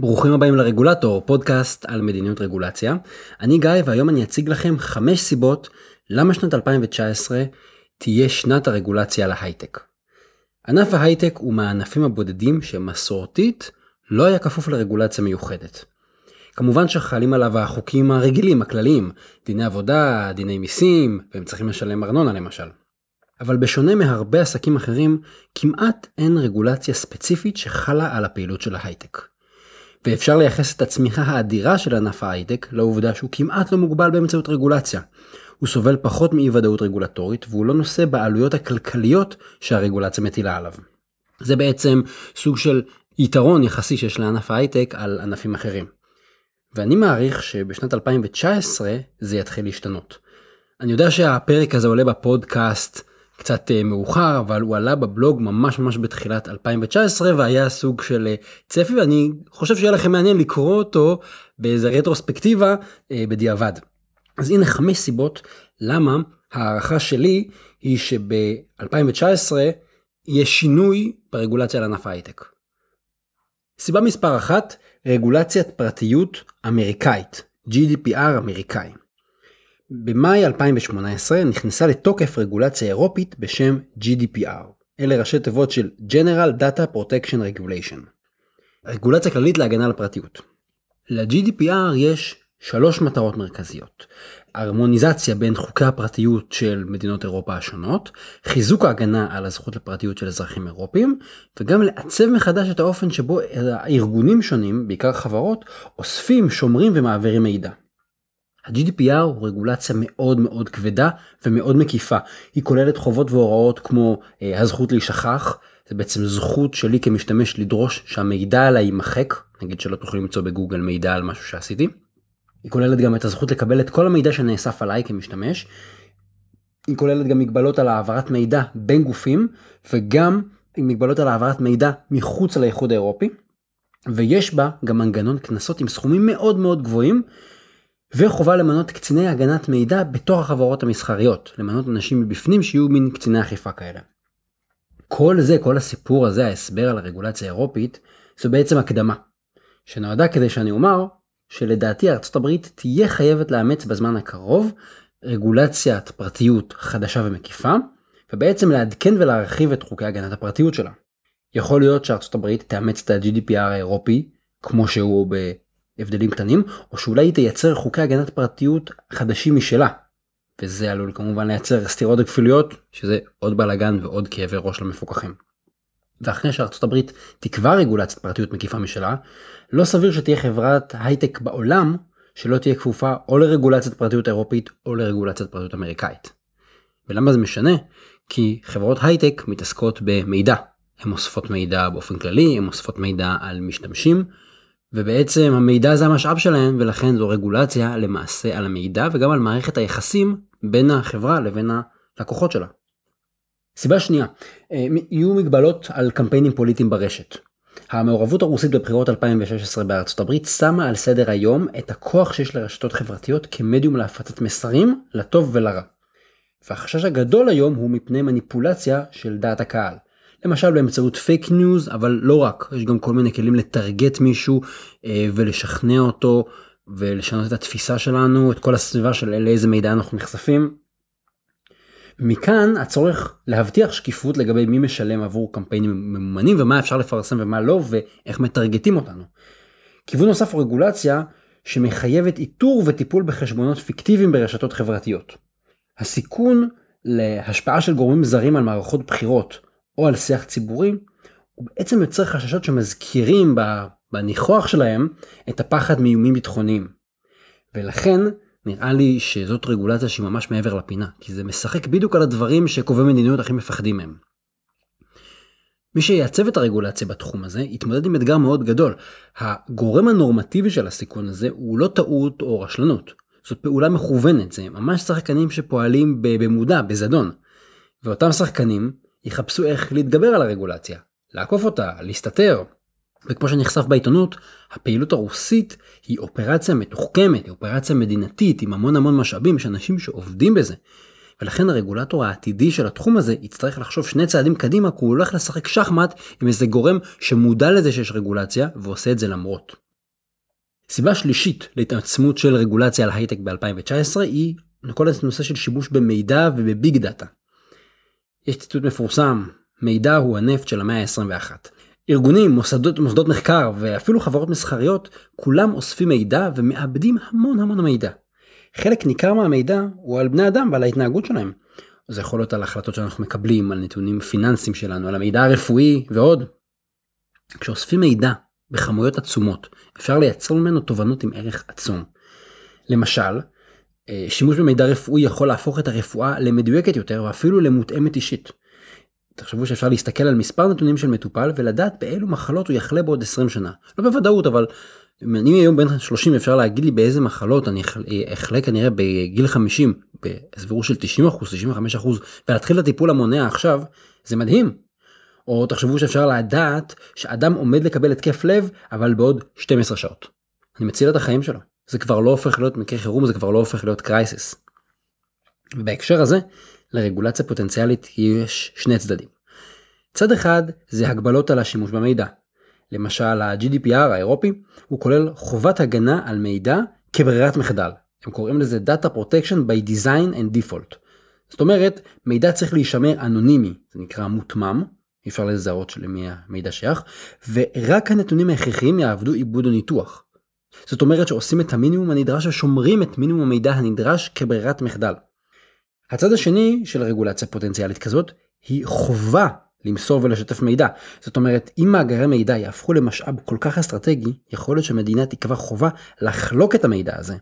ברוכים הבאים לרגולטור, פודקאסט על מדיניות רגולציה. אני גיא והיום אני אציג לכם חמש סיבות למה שנת 2019 תהיה שנת הרגולציה להייטק. ענף ההייטק הוא מהענפים הבודדים שמסורתית לא היה כפוף לרגולציה מיוחדת. כמובן שחלים עליו החוקים הרגילים, הכלליים, דיני עבודה, דיני מיסים, והם צריכים לשלם ארנונה למשל. אבל בשונה מהרבה עסקים אחרים, כמעט אין רגולציה ספציפית שחלה על הפעילות של ההייטק. ואפשר לייחס את הצמיחה האדירה של ענף ההייטק לעובדה שהוא כמעט לא מוגבל באמצעות רגולציה. הוא סובל פחות מאי ודאות רגולטורית והוא לא נושא בעלויות הכלכליות שהרגולציה מטילה עליו. זה בעצם סוג של יתרון יחסי שיש לענף ההייטק על ענפים אחרים. ואני מעריך שבשנת 2019 זה יתחיל להשתנות. אני יודע שהפרק הזה עולה בפודקאסט קצת אה, מאוחר אבל הוא עלה בבלוג ממש ממש בתחילת 2019 והיה סוג של אה, צפי ואני חושב שיהיה לכם מעניין לקרוא אותו באיזה רטרוספקטיבה אה, בדיעבד. אז הנה חמש סיבות למה הערכה שלי היא שב-2019 יהיה שינוי ברגולציה לענף ההייטק. סיבה מספר אחת רגולציית פרטיות אמריקאית GDPR אמריקאי. במאי 2018 נכנסה לתוקף רגולציה אירופית בשם GDPR. אלה ראשי תיבות של General Data Protection Regulation. רגולציה כללית להגנה על הפרטיות. ל-GDPR יש שלוש מטרות מרכזיות. הרמוניזציה בין חוקי הפרטיות של מדינות אירופה השונות, חיזוק ההגנה על הזכות לפרטיות של אזרחים אירופים, וגם לעצב מחדש את האופן שבו ארגונים שונים, בעיקר חברות, אוספים, שומרים ומעבירים מידע. ה-GDPR הוא רגולציה מאוד מאוד כבדה ומאוד מקיפה. היא כוללת חובות והוראות כמו אה, הזכות להישכח, זה בעצם זכות שלי כמשתמש לדרוש שהמידע עליי יימחק, נגיד שלא תוכלו למצוא בגוגל מידע על משהו שעשיתי. היא כוללת גם את הזכות לקבל את כל המידע שנאסף עליי כמשתמש. היא כוללת גם מגבלות על העברת מידע בין גופים וגם מגבלות על העברת מידע מחוץ לאיחוד האירופי. ויש בה גם מנגנון קנסות עם סכומים מאוד מאוד גבוהים וחובה למנות קציני הגנת מידע בתוך החברות המסחריות, למנות אנשים מבפנים שיהיו מין קציני אכיפה כאלה. כל זה, כל הסיפור הזה, ההסבר על הרגולציה האירופית, זו בעצם הקדמה, שנועדה כדי שאני אומר שלדעתי ארצות הברית תהיה חייבת לאמץ בזמן הקרוב רגולציית פרטיות חדשה ומקיפה, ובעצם לעדכן ולהרחיב את חוקי הגנת הפרטיות שלה. יכול להיות שארצות הברית תאמץ את ה-GDPR האירופי כמו שהוא הבדלים קטנים, או שאולי היא תייצר חוקי הגנת פרטיות חדשים משלה. וזה עלול כמובן לייצר סתירות וכפילויות, שזה עוד בלאגן ועוד כאבי ראש למפוקחים. ואחרי שארצות הברית תקבע רגולציית פרטיות מקיפה משלה, לא סביר שתהיה חברת הייטק בעולם שלא תהיה כפופה או לרגולציית פרטיות אירופית או לרגולציית פרטיות אמריקאית. ולמה זה משנה? כי חברות הייטק מתעסקות במידע. הן אוספות מידע באופן כללי, הן אוספות מידע על משתמשים, ובעצם המידע זה המשאב שלהם ולכן זו רגולציה למעשה על המידע וגם על מערכת היחסים בין החברה לבין הלקוחות שלה. סיבה שנייה, אה, יהיו מגבלות על קמפיינים פוליטיים ברשת. המעורבות הרוסית בבחירות 2016 בארצות הברית שמה על סדר היום את הכוח שיש לרשתות חברתיות כמדיום להפצת מסרים לטוב ולרע. והחשש הגדול היום הוא מפני מניפולציה של דעת הקהל. למשל באמצעות פייק ניוז אבל לא רק יש גם כל מיני כלים לטרגט מישהו אה, ולשכנע אותו ולשנות את התפיסה שלנו את כל הסביבה של לאיזה מידע אנחנו נחשפים. מכאן הצורך להבטיח שקיפות לגבי מי משלם עבור קמפיינים ממומנים ומה אפשר לפרסם ומה לא ואיך מטרגטים אותנו. כיוון נוסף הוא רגולציה שמחייבת איתור וטיפול בחשבונות פיקטיביים ברשתות חברתיות. הסיכון להשפעה של גורמים זרים על מערכות בחירות או על שיח ציבורי, הוא בעצם יוצר חששות שמזכירים בניחוח שלהם את הפחד מאיומים ביטחוניים. ולכן נראה לי שזאת רגולציה שהיא ממש מעבר לפינה, כי זה משחק בדיוק על הדברים שקובעי מדיניות הכי מפחדים מהם. מי שיעצב את הרגולציה בתחום הזה יתמודד עם אתגר מאוד גדול. הגורם הנורמטיבי של הסיכון הזה הוא לא טעות או רשלנות. זאת פעולה מכוונת, זה ממש שחקנים שפועלים במודע, בזדון. ואותם שחקנים יחפשו איך להתגבר על הרגולציה, לעקוף אותה, להסתתר. וכמו שנחשף בעיתונות, הפעילות הרוסית היא אופרציה מתוחכמת, היא אופרציה מדינתית עם המון המון משאבים, יש אנשים שעובדים בזה. ולכן הרגולטור העתידי של התחום הזה יצטרך לחשוב שני צעדים קדימה כי הוא הולך לשחק שחמט עם איזה גורם שמודע לזה שיש רגולציה ועושה את זה למרות. סיבה שלישית להתעצמות של רגולציה על הייטק ב-2019 היא כל הנושא של שימוש במידע ובביג דאטה. יש ציטוט מפורסם, מידע הוא הנפט של המאה ה-21. ארגונים, מוסדות, מוסדות מחקר ואפילו חברות מסחריות, כולם אוספים מידע ומאבדים המון המון מידע. חלק ניכר מהמידע הוא על בני אדם ועל ההתנהגות שלהם. זה יכול להיות על החלטות שאנחנו מקבלים, על נתונים פיננסיים שלנו, על המידע הרפואי ועוד. כשאוספים מידע בכמויות עצומות, אפשר לייצר ממנו תובנות עם ערך עצום. למשל, שימוש במידע רפואי יכול להפוך את הרפואה למדויקת יותר ואפילו למותאמת אישית. תחשבו שאפשר להסתכל על מספר נתונים של מטופל ולדעת באילו מחלות הוא יחלה בעוד 20 שנה. לא בוודאות אבל אם היום בן 30 אפשר להגיד לי באיזה מחלות אני אחלה כנראה בגיל 50 בסבירות של 90 אחוז 95 אחוז ולהתחיל את הטיפול המונע עכשיו זה מדהים. או תחשבו שאפשר לדעת שאדם עומד לקבל התקף לב אבל בעוד 12 שעות. אני מציל את החיים שלו. זה כבר לא הופך להיות מקרה חירום זה כבר לא הופך להיות קרייסיס. בהקשר הזה לרגולציה פוטנציאלית יש שני צדדים. צד אחד זה הגבלות על השימוש במידע. למשל ה-GDPR האירופי הוא כולל חובת הגנה על מידע כברירת מחדל. הם קוראים לזה Data Protection by Design and Default. זאת אומרת מידע צריך להישמר אנונימי זה נקרא מותמם אי אפשר לזהות למי המידע שייך ורק הנתונים ההכרחיים יעבדו עיבוד או ניתוח. זאת אומרת שעושים את המינימום הנדרש ושומרים את מינימום המידע הנדרש כברירת מחדל. הצד השני של רגולציה פוטנציאלית כזאת היא חובה למסור ולשתף מידע. זאת אומרת, אם מאגרי מידע יהפכו למשאב כל כך אסטרטגי, יכול להיות שהמדינה תקבע חובה לחלוק את המידע הזה.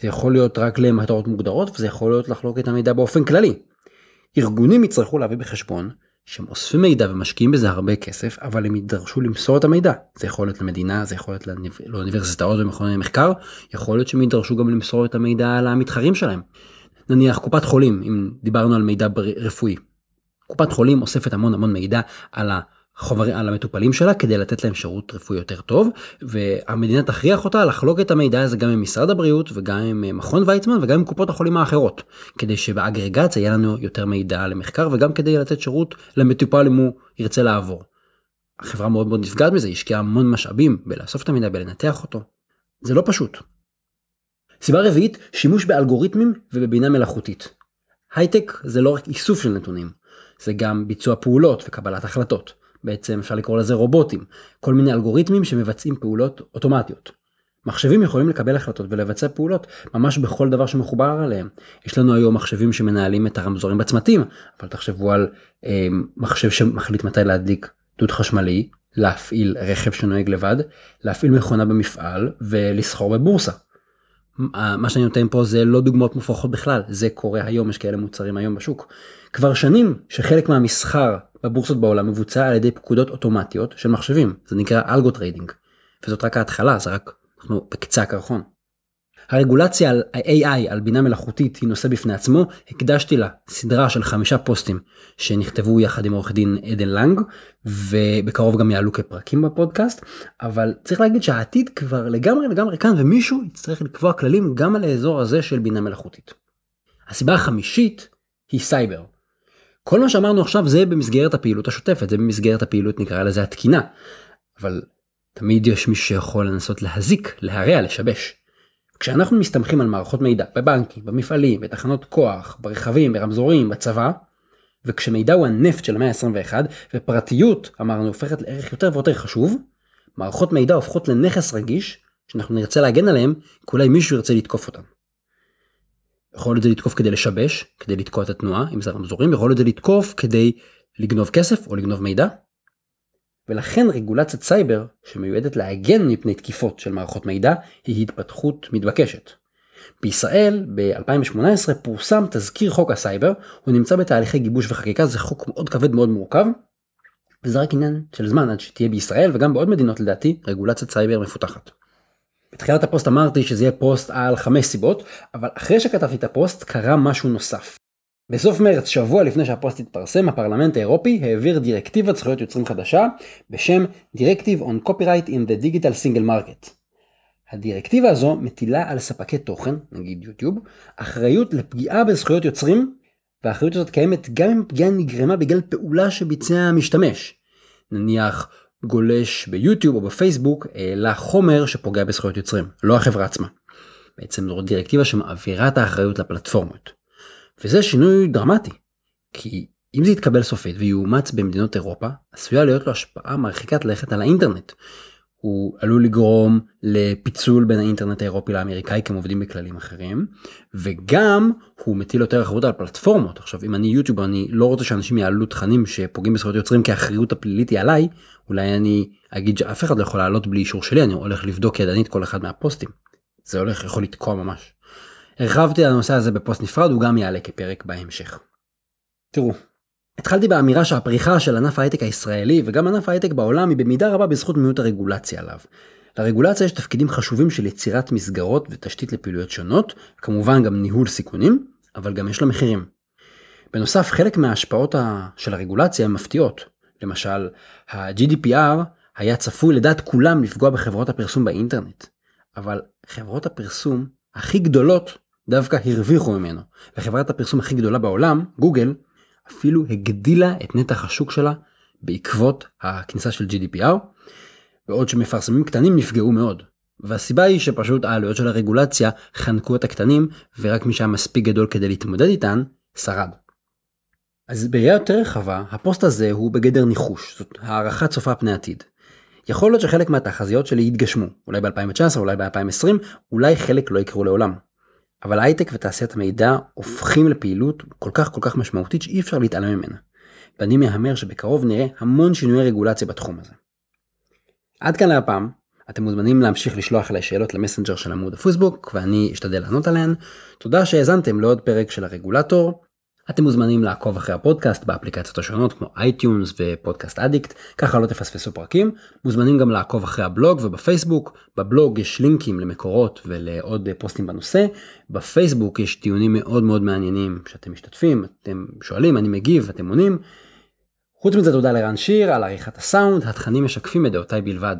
זה יכול להיות רק למטרות מוגדרות וזה יכול להיות לחלוק את המידע באופן כללי. ארגונים יצטרכו להביא בחשבון שהם אוספים מידע ומשקיעים בזה הרבה כסף, אבל הם יידרשו למסור את המידע. זה יכול להיות למדינה, זה יכול להיות לאוניברסיטאות ומכוני מחקר, יכול להיות שהם יידרשו גם למסור את המידע על המתחרים שלהם. נניח קופת חולים, אם דיברנו על מידע רפואי. קופת חולים אוספת המון המון מידע על החוברים, על המטופלים שלה כדי לתת להם שירות רפואי יותר טוב, והמדינה תכריח אותה לחלוק את המידע הזה גם עם משרד הבריאות וגם עם מכון ויצמן וגם עם קופות החולים האחרות, כדי שבאגרגציה יהיה לנו יותר מידע למחקר וגם כדי לתת שירות למטופל אם הוא ירצה לעבור. החברה מאוד מאוד נפגעת מזה, השקיעה המון משאבים בלאסוף את המידע, בלנתח אותו. זה לא פשוט. סיבה רביעית, שימוש באלגוריתמים ובבינה מלאכותית. הייטק זה לא רק איסוף של נתונים, זה גם ביצוע פעולות וקבלת החלטות. בעצם אפשר לקרוא לזה רובוטים, כל מיני אלגוריתמים שמבצעים פעולות אוטומטיות. מחשבים יכולים לקבל החלטות ולבצע פעולות ממש בכל דבר שמחובר עליהם. יש לנו היום מחשבים שמנהלים את הרמזורים בצמתים, אבל תחשבו על אה, מחשב שמחליט מתי להדליק דוד חשמלי, להפעיל רכב שנוהג לבד, להפעיל מכונה במפעל ולסחור בבורסה. מה שאני נותן פה זה לא דוגמאות מופרכות בכלל, זה קורה היום, יש כאלה מוצרים היום בשוק. כבר שנים שחלק מהמסחר בבורסות בעולם מבוצע על ידי פקודות אוטומטיות של מחשבים, זה נקרא algo trading. וזאת רק ההתחלה, זה רק אנחנו בקצה הקרחון. הרגולציה על AI, על בינה מלאכותית, היא נושא בפני עצמו, הקדשתי לה סדרה של חמישה פוסטים שנכתבו יחד עם עורך דין עדן לנג, ובקרוב גם יעלו כפרקים בפודקאסט, אבל צריך להגיד שהעתיד כבר לגמרי לגמרי כאן, ומישהו יצטרך לקבוע כללים גם על האזור הזה של בינה מלאכותית. הסיבה החמישית היא סייבר. כל מה שאמרנו עכשיו זה במסגרת הפעילות השוטפת, זה במסגרת הפעילות נקרא לזה התקינה, אבל תמיד יש מי שיכול לנסות להזיק, להרע, לשבש. כשאנחנו מסתמכים על מערכות מידע בבנקים, במפעלים, בתחנות כוח, ברכבים, ברמזורים, בצבא, וכשמידע הוא הנפט של המאה ה-21 ופרטיות אמרנו הופכת לערך יותר ויותר חשוב, מערכות מידע הופכות לנכס רגיש שאנחנו נרצה להגן עליהם כי אולי מישהו ירצה לתקוף אותם. יכול להיות זה לתקוף כדי לשבש, כדי לתקוע את התנועה, אם זה רמזורים, יכול להיות זה לתקוף כדי לגנוב כסף או לגנוב מידע. ולכן רגולציית סייבר שמיועדת להגן מפני תקיפות של מערכות מידע היא התפתחות מתבקשת. בישראל ב-2018 פורסם תזכיר חוק הסייבר, הוא נמצא בתהליכי גיבוש וחקיקה, זה חוק מאוד כבד מאוד מורכב, וזה רק עניין של זמן עד שתהיה בישראל וגם בעוד מדינות לדעתי רגולציית סייבר מפותחת. בתחילת הפוסט אמרתי שזה יהיה פוסט על חמש סיבות, אבל אחרי שכתבתי את הפוסט קרה משהו נוסף. בסוף מרץ, שבוע לפני שהפוסט התפרסם, הפרלמנט האירופי העביר דירקטיבת זכויות יוצרים חדשה בשם Directive on Copyright in the Digital Single Market. הדירקטיבה הזו מטילה על ספקי תוכן, נגיד יוטיוב, אחריות לפגיעה בזכויות יוצרים, והאחריות הזאת קיימת גם אם פגיעה נגרמה בגלל פעולה שביצע המשתמש. נניח גולש ביוטיוב או בפייסבוק העלה חומר שפוגע בזכויות יוצרים, לא החברה עצמה. בעצם זו דירקטיבה שמעבירה את האחריות לפלטפורמות. וזה שינוי דרמטי, כי אם זה יתקבל סופית ויאומץ במדינות אירופה, עשויה להיות לו השפעה מרחיקת לכת על האינטרנט. הוא עלול לגרום לפיצול בין האינטרנט האירופי לאמריקאי כי הם עובדים בכללים אחרים וגם הוא מטיל יותר אחריות על פלטפורמות עכשיו אם אני יוטיובר אני לא רוצה שאנשים יעלו תכנים שפוגעים בזכויות יוצרים כי האחריות הפלילית היא עליי אולי אני אגיד שאף אחד לא יכול לעלות בלי אישור שלי אני הולך לבדוק ידנית כל אחד מהפוסטים. זה הולך יכול לתקוע ממש. הרחבתי על הנושא הזה בפוסט נפרד הוא גם יעלה כפרק בהמשך. תראו התחלתי באמירה שהפריחה של ענף ההייטק הישראלי וגם ענף ההייטק בעולם היא במידה רבה בזכות מיעוט הרגולציה עליו. לרגולציה יש תפקידים חשובים של יצירת מסגרות ותשתית לפעילויות שונות, כמובן גם ניהול סיכונים, אבל גם יש לה מחירים. בנוסף, חלק מההשפעות של הרגולציה הן מפתיעות. למשל, ה-GDPR היה צפוי לדעת כולם לפגוע בחברות הפרסום באינטרנט, אבל חברות הפרסום הכי גדולות דווקא הרוויחו ממנו, וחברת הפרסום הכי גדולה בעולם, גוגל, אפילו הגדילה את נתח השוק שלה בעקבות הכניסה של GDPR, בעוד שמפרסמים קטנים נפגעו מאוד. והסיבה היא שפשוט העלויות של הרגולציה חנקו את הקטנים ורק מי שהיה מספיק גדול כדי להתמודד איתן שרד. אז בראייה יותר רחבה הפוסט הזה הוא בגדר ניחוש זאת הערכה צופה פני עתיד. יכול להיות שחלק מהתחזיות שלי יתגשמו אולי ב-2019 אולי ב-2020 אולי חלק לא יקרו לעולם. אבל הייטק ותעשיית המידע הופכים לפעילות כל כך כל כך משמעותית שאי אפשר להתעלם ממנה. ואני מהמר שבקרוב נראה המון שינויי רגולציה בתחום הזה. עד כאן להפעם, אתם מוזמנים להמשיך לשלוח אליי שאלות למסנג'ר של עמוד הפייסבוק ואני אשתדל לענות עליהן. תודה שהאזנתם לעוד פרק של הרגולטור. אתם מוזמנים לעקוב אחרי הפודקאסט באפליקציות השונות כמו iTunes ו-Podcast Addict, ככה לא תפספסו פרקים. מוזמנים גם לעקוב אחרי הבלוג ובפייסבוק, בבלוג יש לינקים למקורות ולעוד פוסטים בנושא, בפייסבוק יש טיעונים מאוד מאוד מעניינים שאתם משתתפים, אתם שואלים, אני מגיב, אתם עונים. חוץ מזה תודה לרן שיר על עריכת הסאונד, התכנים משקפים את דעותיי בלבד.